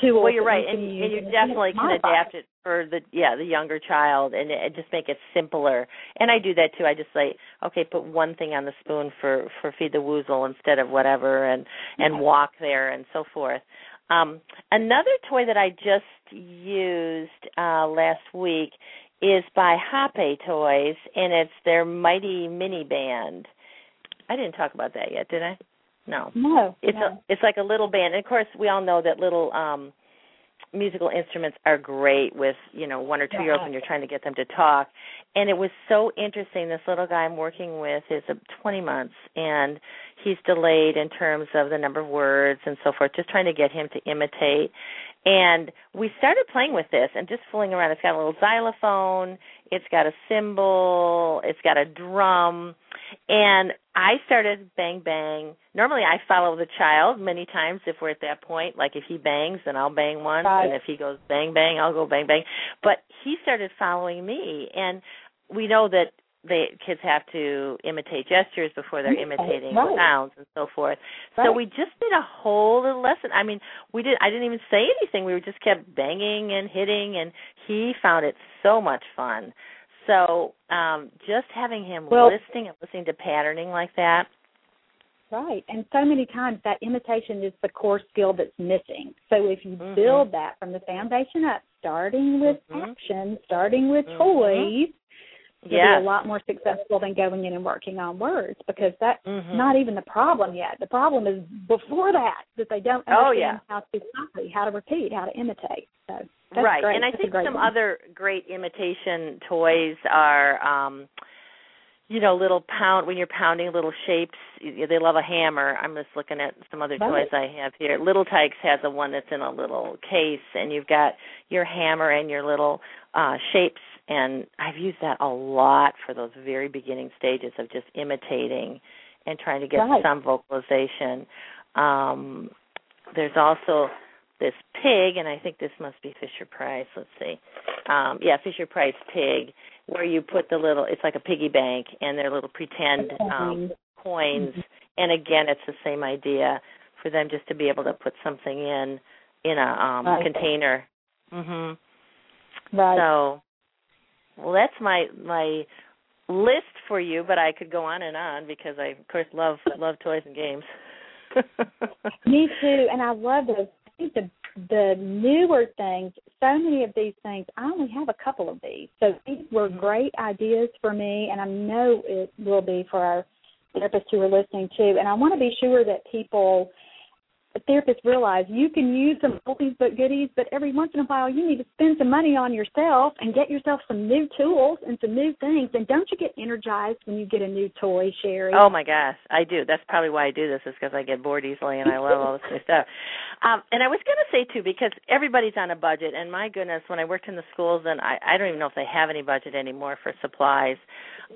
tools. Well, you're right, and, you, and you definitely can adapt it for the yeah the younger child and, and just make it simpler. And I do that too. I just say, okay, put one thing on the spoon for for feed the woozle instead of whatever, and and walk there and so forth. Um, another toy that I just used uh, last week is by Hape Toys, and it's their Mighty Mini Band. I didn't talk about that yet, did I? No. No. It's no. a it's like a little band. And of course, we all know that little um musical instruments are great with you know one or two year olds when you're trying to get them to talk and it was so interesting this little guy i'm working with is uh, 20 months and he's delayed in terms of the number of words and so forth just trying to get him to imitate and we started playing with this and just fooling around. It's got a little xylophone, it's got a cymbal, it's got a drum. And I started bang bang. Normally I follow the child many times if we're at that point. Like if he bangs, then I'll bang once right. and if he goes bang bang, I'll go bang bang. But he started following me and we know that the kids have to imitate gestures before they're imitating right. sounds and so forth. Right. So we just did a whole little lesson. I mean, we did I didn't even say anything. We just kept banging and hitting and he found it so much fun. So, um just having him well, listening and listening to patterning like that. Right. And so many times that imitation is the core skill that's missing. So if you mm-hmm. build that from the foundation up, starting with mm-hmm. action, starting with mm-hmm. toys, you'll yes. be a lot more successful than going in and working on words because that's mm-hmm. not even the problem yet. The problem is before that that they don't understand oh, yeah. how to copy, how to repeat, how to imitate. So right. Great. And I that's think some one. other great imitation toys are um you know, little pound when you're pounding little shapes. They love a hammer. I'm just looking at some other toys I have here. Little Tikes has a one that's in a little case, and you've got your hammer and your little uh shapes. And I've used that a lot for those very beginning stages of just imitating and trying to get right. some vocalization. Um, there's also this pig, and I think this must be Fisher Price. Let's see, um, yeah, Fisher Price pig, where you put the little. It's like a piggy bank, and they're little pretend um, coins. Mm-hmm. And again, it's the same idea for them just to be able to put something in in a um right. container. Mhm. Right. So, well, that's my my list for you, but I could go on and on because I, of course, love love toys and games. Me too, and I love those. I think the the newer things, so many of these things, I only have a couple of these. So these were mm-hmm. great ideas for me, and I know it will be for our therapists who are listening too. And I want to be sure that people therapists realize you can use some oldies but goodies, but every once in a while you need to spend some money on yourself and get yourself some new tools and some new things. And don't you get energized when you get a new toy, Sherry? Oh my gosh, I do. That's probably why I do this is because I get bored easily and I love all this new stuff. Um, and I was going to say too because everybody's on a budget, and my goodness, when I worked in the schools, and I, I don't even know if they have any budget anymore for supplies.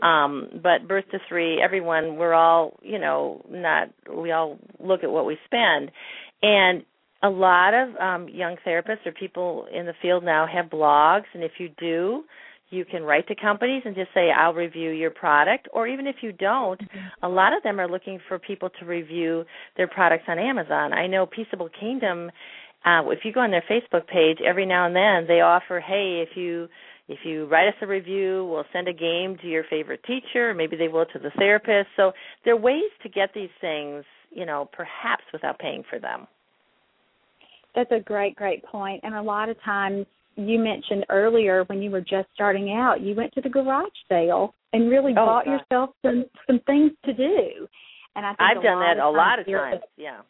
Um, but birth to three, everyone, we're all, you know, not. We all look at what we spend and a lot of um, young therapists or people in the field now have blogs, and if you do, you can write to companies and just say, I'll review your product. Or even if you don't, mm-hmm. a lot of them are looking for people to review their products on Amazon. I know Peaceable Kingdom, uh, if you go on their Facebook page, every now and then they offer, hey, if you if you write us a review, we'll send a game to your favorite teacher, maybe they will to the therapist. So there are ways to get these things you know, perhaps without paying for them. That's a great, great point. And a lot of times, you mentioned earlier when you were just starting out, you went to the garage sale and really oh, bought God. yourself some some things to do. And I think I've done that a lot of times. Yeah.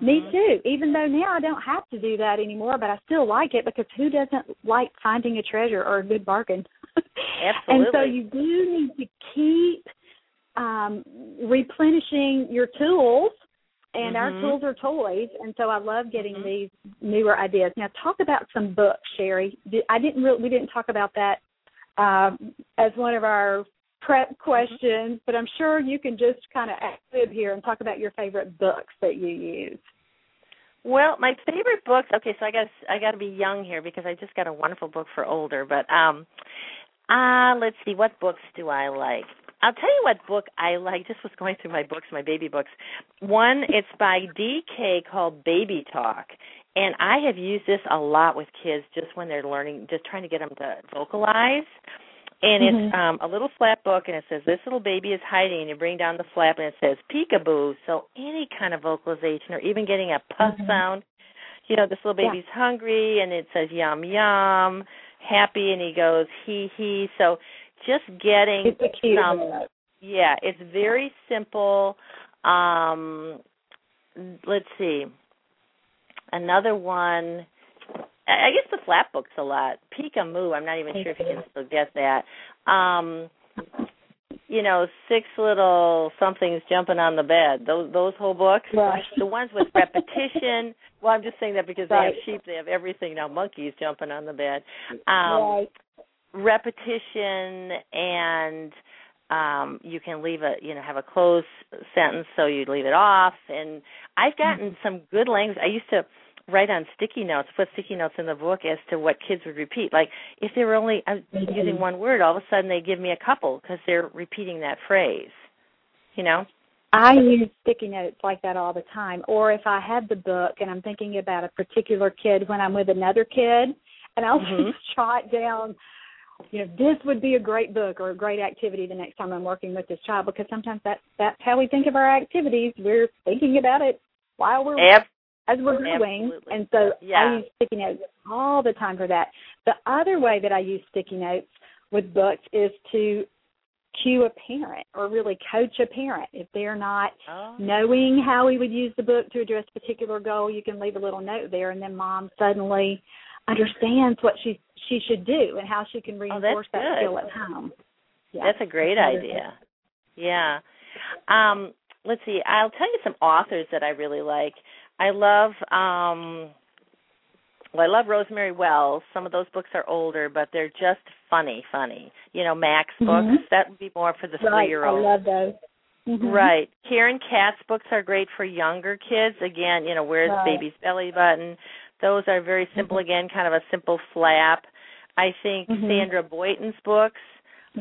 Me too. Even though now I don't have to do that anymore, but I still like it because who doesn't like finding a treasure or a good bargain? Absolutely. and so you do need to keep um replenishing your tools and mm-hmm. our tools are toys and so i love getting mm-hmm. these newer ideas now talk about some books sherry i didn't really we didn't talk about that um, as one of our prep mm-hmm. questions but i'm sure you can just kind of act live here and talk about your favorite books that you use well, my favorite books. Okay, so I guess I got to be young here because I just got a wonderful book for older. But um, uh let's see, what books do I like? I'll tell you what book I like. Just was going through my books, my baby books. One, it's by DK called Baby Talk, and I have used this a lot with kids just when they're learning, just trying to get them to vocalize. And mm-hmm. it's um a little flap book, and it says this little baby is hiding, and you bring down the flap, and it says peekaboo. So any kind of vocalization, or even getting a puff mm-hmm. sound. You know, this little baby's yeah. hungry, and it says yum yum, happy, and he goes he he. So just getting some yeah it's very simple um let's see another one i guess the flat book's a lot. Peek-a-Moo. i'm not even sure if you can still get that. Um you know six little somethings jumping on the bed those those whole books? Right. the ones with repetition? Well i'm just saying that because right. they have sheep they have everything. Now monkeys jumping on the bed. Um right. repetition and um you can leave a you know have a closed sentence so you leave it off. And i've gotten mm-hmm. some good language. I used to write on sticky notes put sticky notes in the book as to what kids would repeat like if they were only uh, using one word all of a sudden they give me a couple because they're repeating that phrase you know I use sticky notes like that all the time. Or if I have the book and I'm thinking about a particular kid when I'm with another kid, and I'll mm-hmm. just jot down you know this would be a great book or a great activity the next time I'm working with this child because sometimes that's that's how we think of our activities. We're thinking about it while we're yep. As we're doing, Absolutely. and so yeah. I use sticky notes all the time for that. The other way that I use sticky notes with books is to cue a parent or really coach a parent if they're not oh. knowing how we would use the book to address a particular goal you can leave a little note there and then mom suddenly understands what she she should do and how she can oh, reinforce oh, that skill at home. Yeah, that's a great idea. Yeah. Um, let's see. I'll tell you some authors that I really like. I love um well, I love Rosemary Wells. Some of those books are older, but they're just funny, funny. You know, Max mm-hmm. books. That would be more for the right. three year old. I love those. Mm-hmm. Right. Karen Katz books are great for younger kids. Again, you know, where's right. baby's belly button? Those are very simple Mm-hmm. again, kind of a simple flap. I think Mhm. Sandra Boynton's books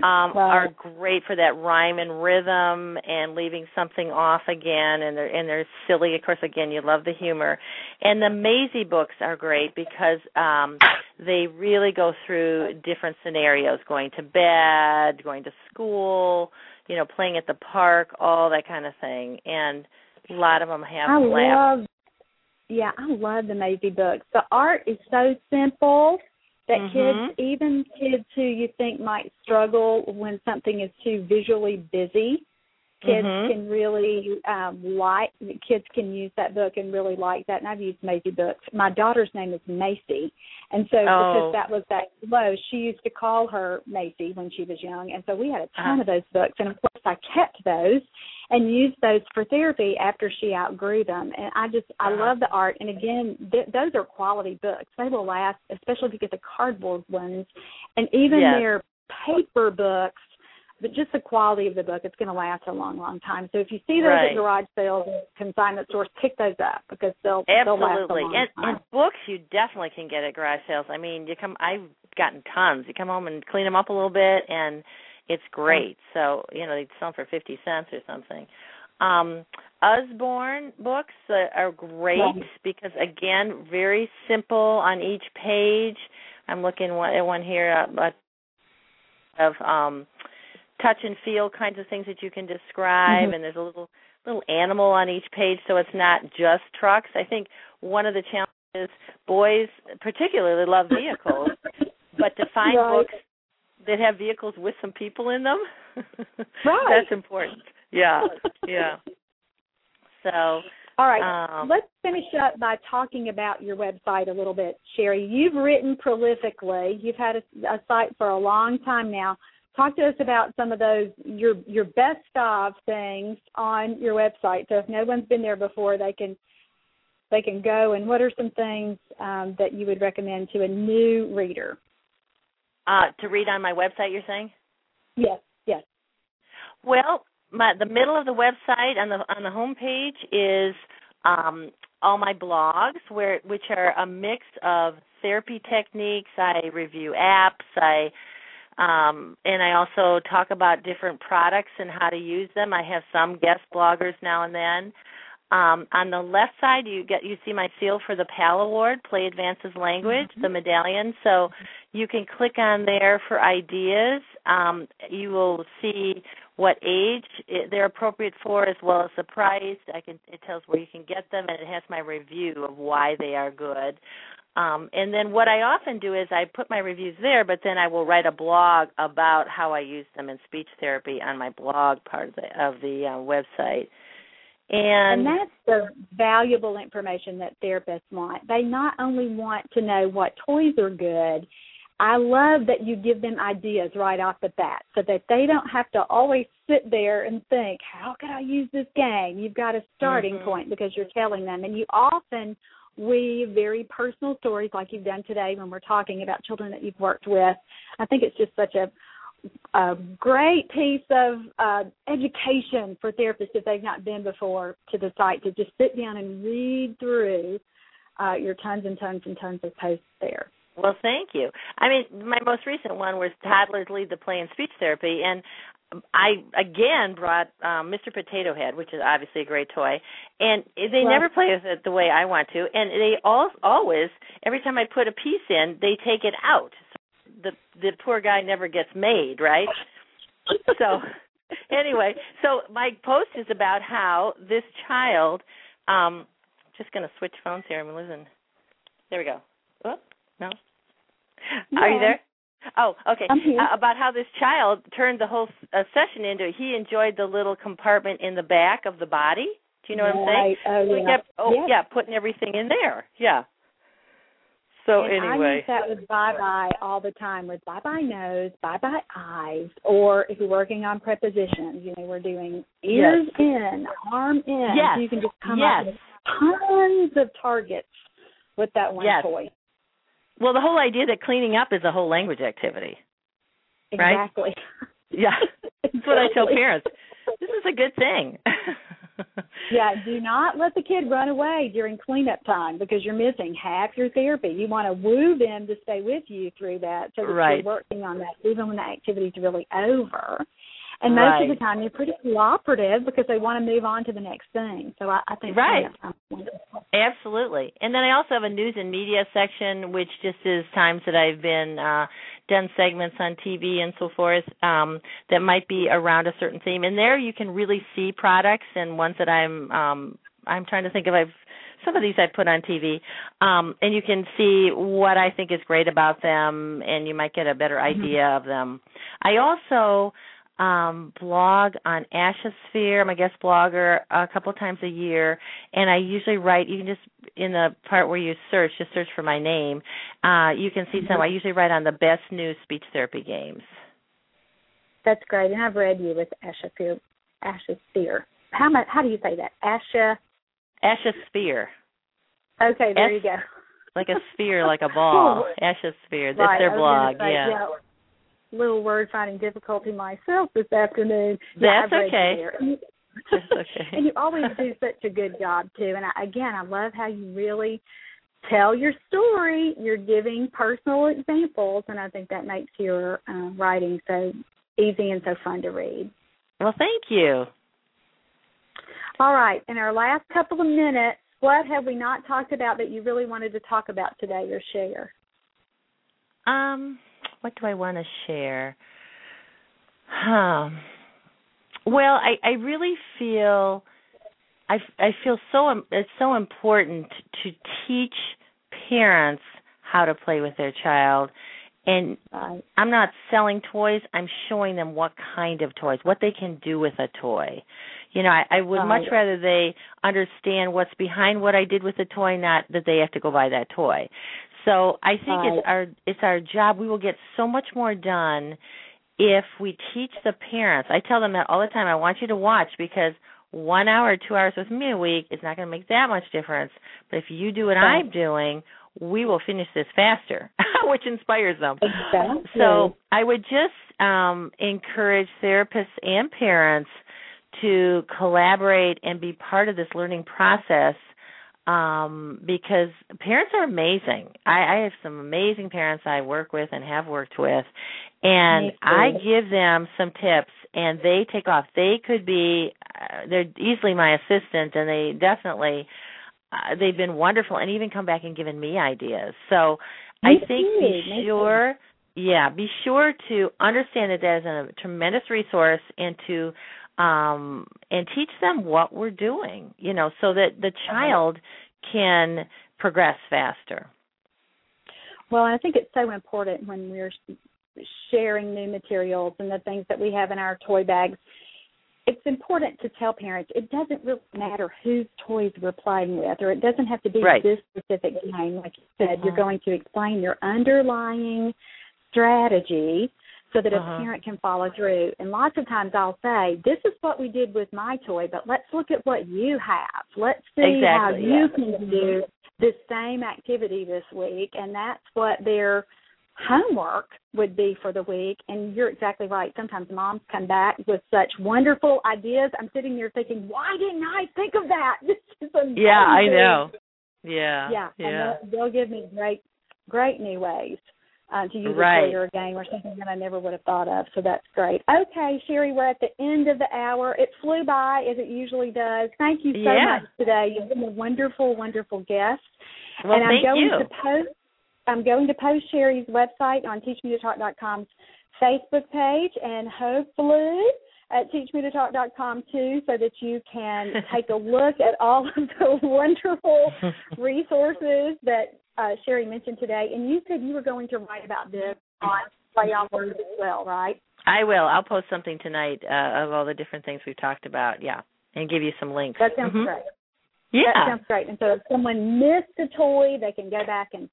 um Right. are great for that rhyme and rhythm and leaving something off again and they're and they're silly. Of course again you love the humor. And the Maisy books are great because um they really go through different scenarios going to bed going to school you know playing at the park all that kind of thing. And a lot of them have I love, yeah, I love the Maisy books. The art is so simple that Mhm. kids, even kids who you think might struggle when something is too visually busy, kids Mhm. can really um like kids can use that book and really like that and I've used Maisy books. My daughter's name is Macy and so Oh. because that was that low, she used to call her Macy when she was young and so we had a ton Uh-huh. of those books and of course I kept those and used those for therapy after she outgrew them and I just I Uh-huh. love the art and again th- those are quality books. They will last especially if you get the cardboard ones and even Yes. their paper books but just the quality of the book, it's going to last a long, long time. So if you see those Right. at garage sales and consignment stores, pick those up because they'll they'll last a Absolutely. long And, time. and books you definitely can get at garage sales. I mean, you come I've gotten tons. You come home and clean them up a little bit and it's great. So, you know, they sell them for 50 cents or something. Um Usborne books uh, are great Right. because again, very simple on each page. I'm looking at one here uh, of um touch and feel kinds of things that you can describe Mhm. and there's a little little animal on each page so it's not just trucks. I think one of the challenges boys particularly love vehicles, but to find Right. books that have vehicles with some people in them Right. that's important. Yeah. Yeah. So All right. um Let's finish up by talking about your website a little bit, Sherry. You've written prolifically. You've had a, a site for a long time now. Talk to us about some of those your your best of things on your website. So if no one's been there before, they can they can go. And what are some things um, that you would recommend to a new reader? uh to read on my website you're saying? Yes. Yes. Well, my the middle of the website on the on the home page is um, all my blogs, where which are a mix of therapy techniques. I review apps. I um, and I also talk about different products and how to use them. I have some guest bloggers now and then. Um, on the left side, you get you see my seal for the PAL Award, Play Advances Language, the medallion. So you can click on there for ideas. Um, you will see what age they're appropriate for, as well as the price. I can it tells where you can get them, and it has my review of why they are good. Um, and then what I often do is I put my reviews there, but then I will write a blog about how I use them in speech therapy on my blog part of the, of the uh, website. And, And that's the valuable information that therapists want. They not only want to know what toys are good, I love that you give them ideas right off the bat so that they don't have to always sit there and think, how could I use this game? You've got a starting Mhm. point because you're telling them. And you often weave very personal stories like you've done today when we're talking about children that you've worked with. I think it's just such a a great piece of uh, education for therapists if they've not been before to the site to just sit down and read through uh, your tons and tons and tons of posts there. Well, thank you. I mean, my most recent one was Toddlers Lead the Play in Speech Therapy, and I again brought um, Mr. Potato Head, which is obviously a great toy, and they Well- never play with it the way I want to, and they all always every time I put a piece in, they take it out. So the the poor guy never gets made, right? so anyway, so my post is about how this child um just going to switch phones here. I'm losing. There we go. Oh, no. Are you there? Oh, okay. I'm here. Uh, about how this child turned the whole uh, session into he enjoyed the little compartment in the back of the body. Do you know what I'm saying? Oh, So yeah. kept, oh Yeah. yeah, putting everything in there. Yeah. So and I use that with bye bye all the time with bye bye nose, bye bye eyes, or if you're working on prepositions, you know, we're doing ears in, arm in. Yes. So you can just come Yes. up with tons of targets with that one Yes. toy. Well, the whole idea that cleaning up is a whole language activity. Right? Exactly. Yeah. That's what I tell parents. This is a good thing. yeah, do not let the kid run away during cleanup time because you're missing half your therapy. You want to woo them to stay with you through that so that right. you're working on that even when the activity's really over. And most right. of the time, they're pretty cooperative because they want to move on to the next thing. So I, I think right, absolutely. And then I also have a news and media section, which just is times that I've been uh, done segments on TV and so forth um, that might be around a certain theme. And there you can really see products and ones that I'm um, I'm trying to think of. I've some of these I've put on TV, um, and you can see what I think is great about them, and you might get a better Mm-hmm. idea mm-hmm. of them. I also um blog on ASHAsphere. I'm a guest blogger a couple times a year and I usually write you can just in the part where you search, just search for my name. Uh you can see some I usually write on the best new speech therapy games. That's great. And I've read you with ASHAsphere ASHAsphere. How much how do you say that? Asha ASHAsphere. Okay, there S- you go. Like a sphere, like a ball. ASHAsphere. That's right, their blog, say, yeah. yeah. Little word finding difficulty myself this afternoon. That's yeah, okay. That's okay. and you always do such a good job too. And I, again, I love how you really tell your story. You're giving personal examples, and I think that makes your uh, writing so easy and so fun to read. Well, thank you. All right, in our last couple of minutes, what have we not talked about that you really wanted to talk about today or share? Um, what do I want to share? Huh. Well, I I really feel I I feel so um, it's so important to teach parents how to play with their child and. I'm not selling toys, I'm showing them what kind of toys, what they can do with a toy. You know, I, I would much rather they understand what's behind what I did with the toy, not that they have to go buy that toy. So I think right. it's our it's our job. We will get so much more done if we teach the parents. I tell them that all the time. I want you to watch because one hour or two hours with me a week is not going to make that much difference. But if you do what right. I'm doing, we will finish this faster, which inspires them. Exactly. So I would just um, encourage therapists and parents to collaborate and be part of this learning process um because parents are amazing. I i have some amazing parents i work with and have worked with. And i give them some tips and they take off. They could be uh, they're easily my assistant and they definitely uh, they've been wonderful and even come back and given me ideas. So i think be sure yeah be sure to understand that that is a tremendous resource and to um and teach them what we're doing you know so that the child can progress faster well i think it's so important when we're sharing new materials and the things that we have in our toy bags it's important to tell parents it doesn't really matter whose toys we're playing with or it doesn't have to be right. this specific game like you said uh-huh. you're going to explain your underlying strategy so that uh-huh. a parent can follow through. And lots of times I'll say, "This is what we did with my toy, but let's look at what you have. Let's see exactly, how you yeah. can do the same activity this week." And that's what their homework would be for the week. And you're exactly right. Sometimes moms come back with such wonderful ideas. I'm sitting there thinking, "Why didn't I think of that?" This is amazing. Yeah, I know. Yeah. Yeah, yeah. and they'll, they'll give me great, great new ways uh, to use right. a toy or game or something that I never would have thought of. So that's great. Okay, Sherry, we're at the end of the hour. It flew by as it usually does. Thank you so yeah. much today. You've been a wonderful, wonderful guest. Well, and I'm thank going you. to post. I'm going to post Sherry's website on TeachMeToTalk.com's Facebook page, and hopefully at teachmetotalk.com too, so that you can take a look at all of the wonderful resources that uh, Sherry mentioned today. And you said you were going to write about this on Play on Words as well, right? I will. I'll post something tonight uh, of all the different things we've talked about. Yeah, and give you some links. That sounds Mhm. great. Yeah. That sounds great. And so if someone missed a toy, they can go back and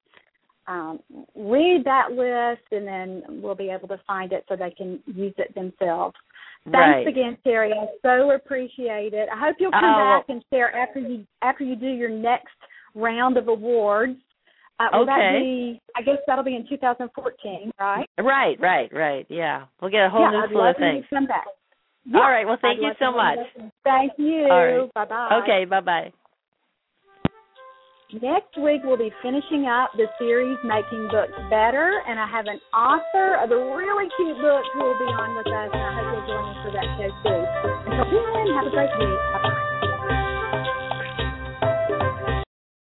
um, read that list, and then we'll be able to find it so they can use it themselves. Thanks right. again, Terry. I so appreciate it. I hope you'll come Oh. back and share after you after you do your next round of awards. Uh, will Okay. be? I guess that'll be in 2014, right? Right, right, right. Yeah, we'll get a whole yeah, new I'd slew of things. come back. Yeah, All right. Well, thank I'd you so much. Thank you. All right. Bye bye. Okay. Bye bye. Next week we'll be finishing up the series Making Books Better, and I have an author of a really cute book who will be on with us, and I hope you'll join us for that show too. Until then, have a great week. Bye bye.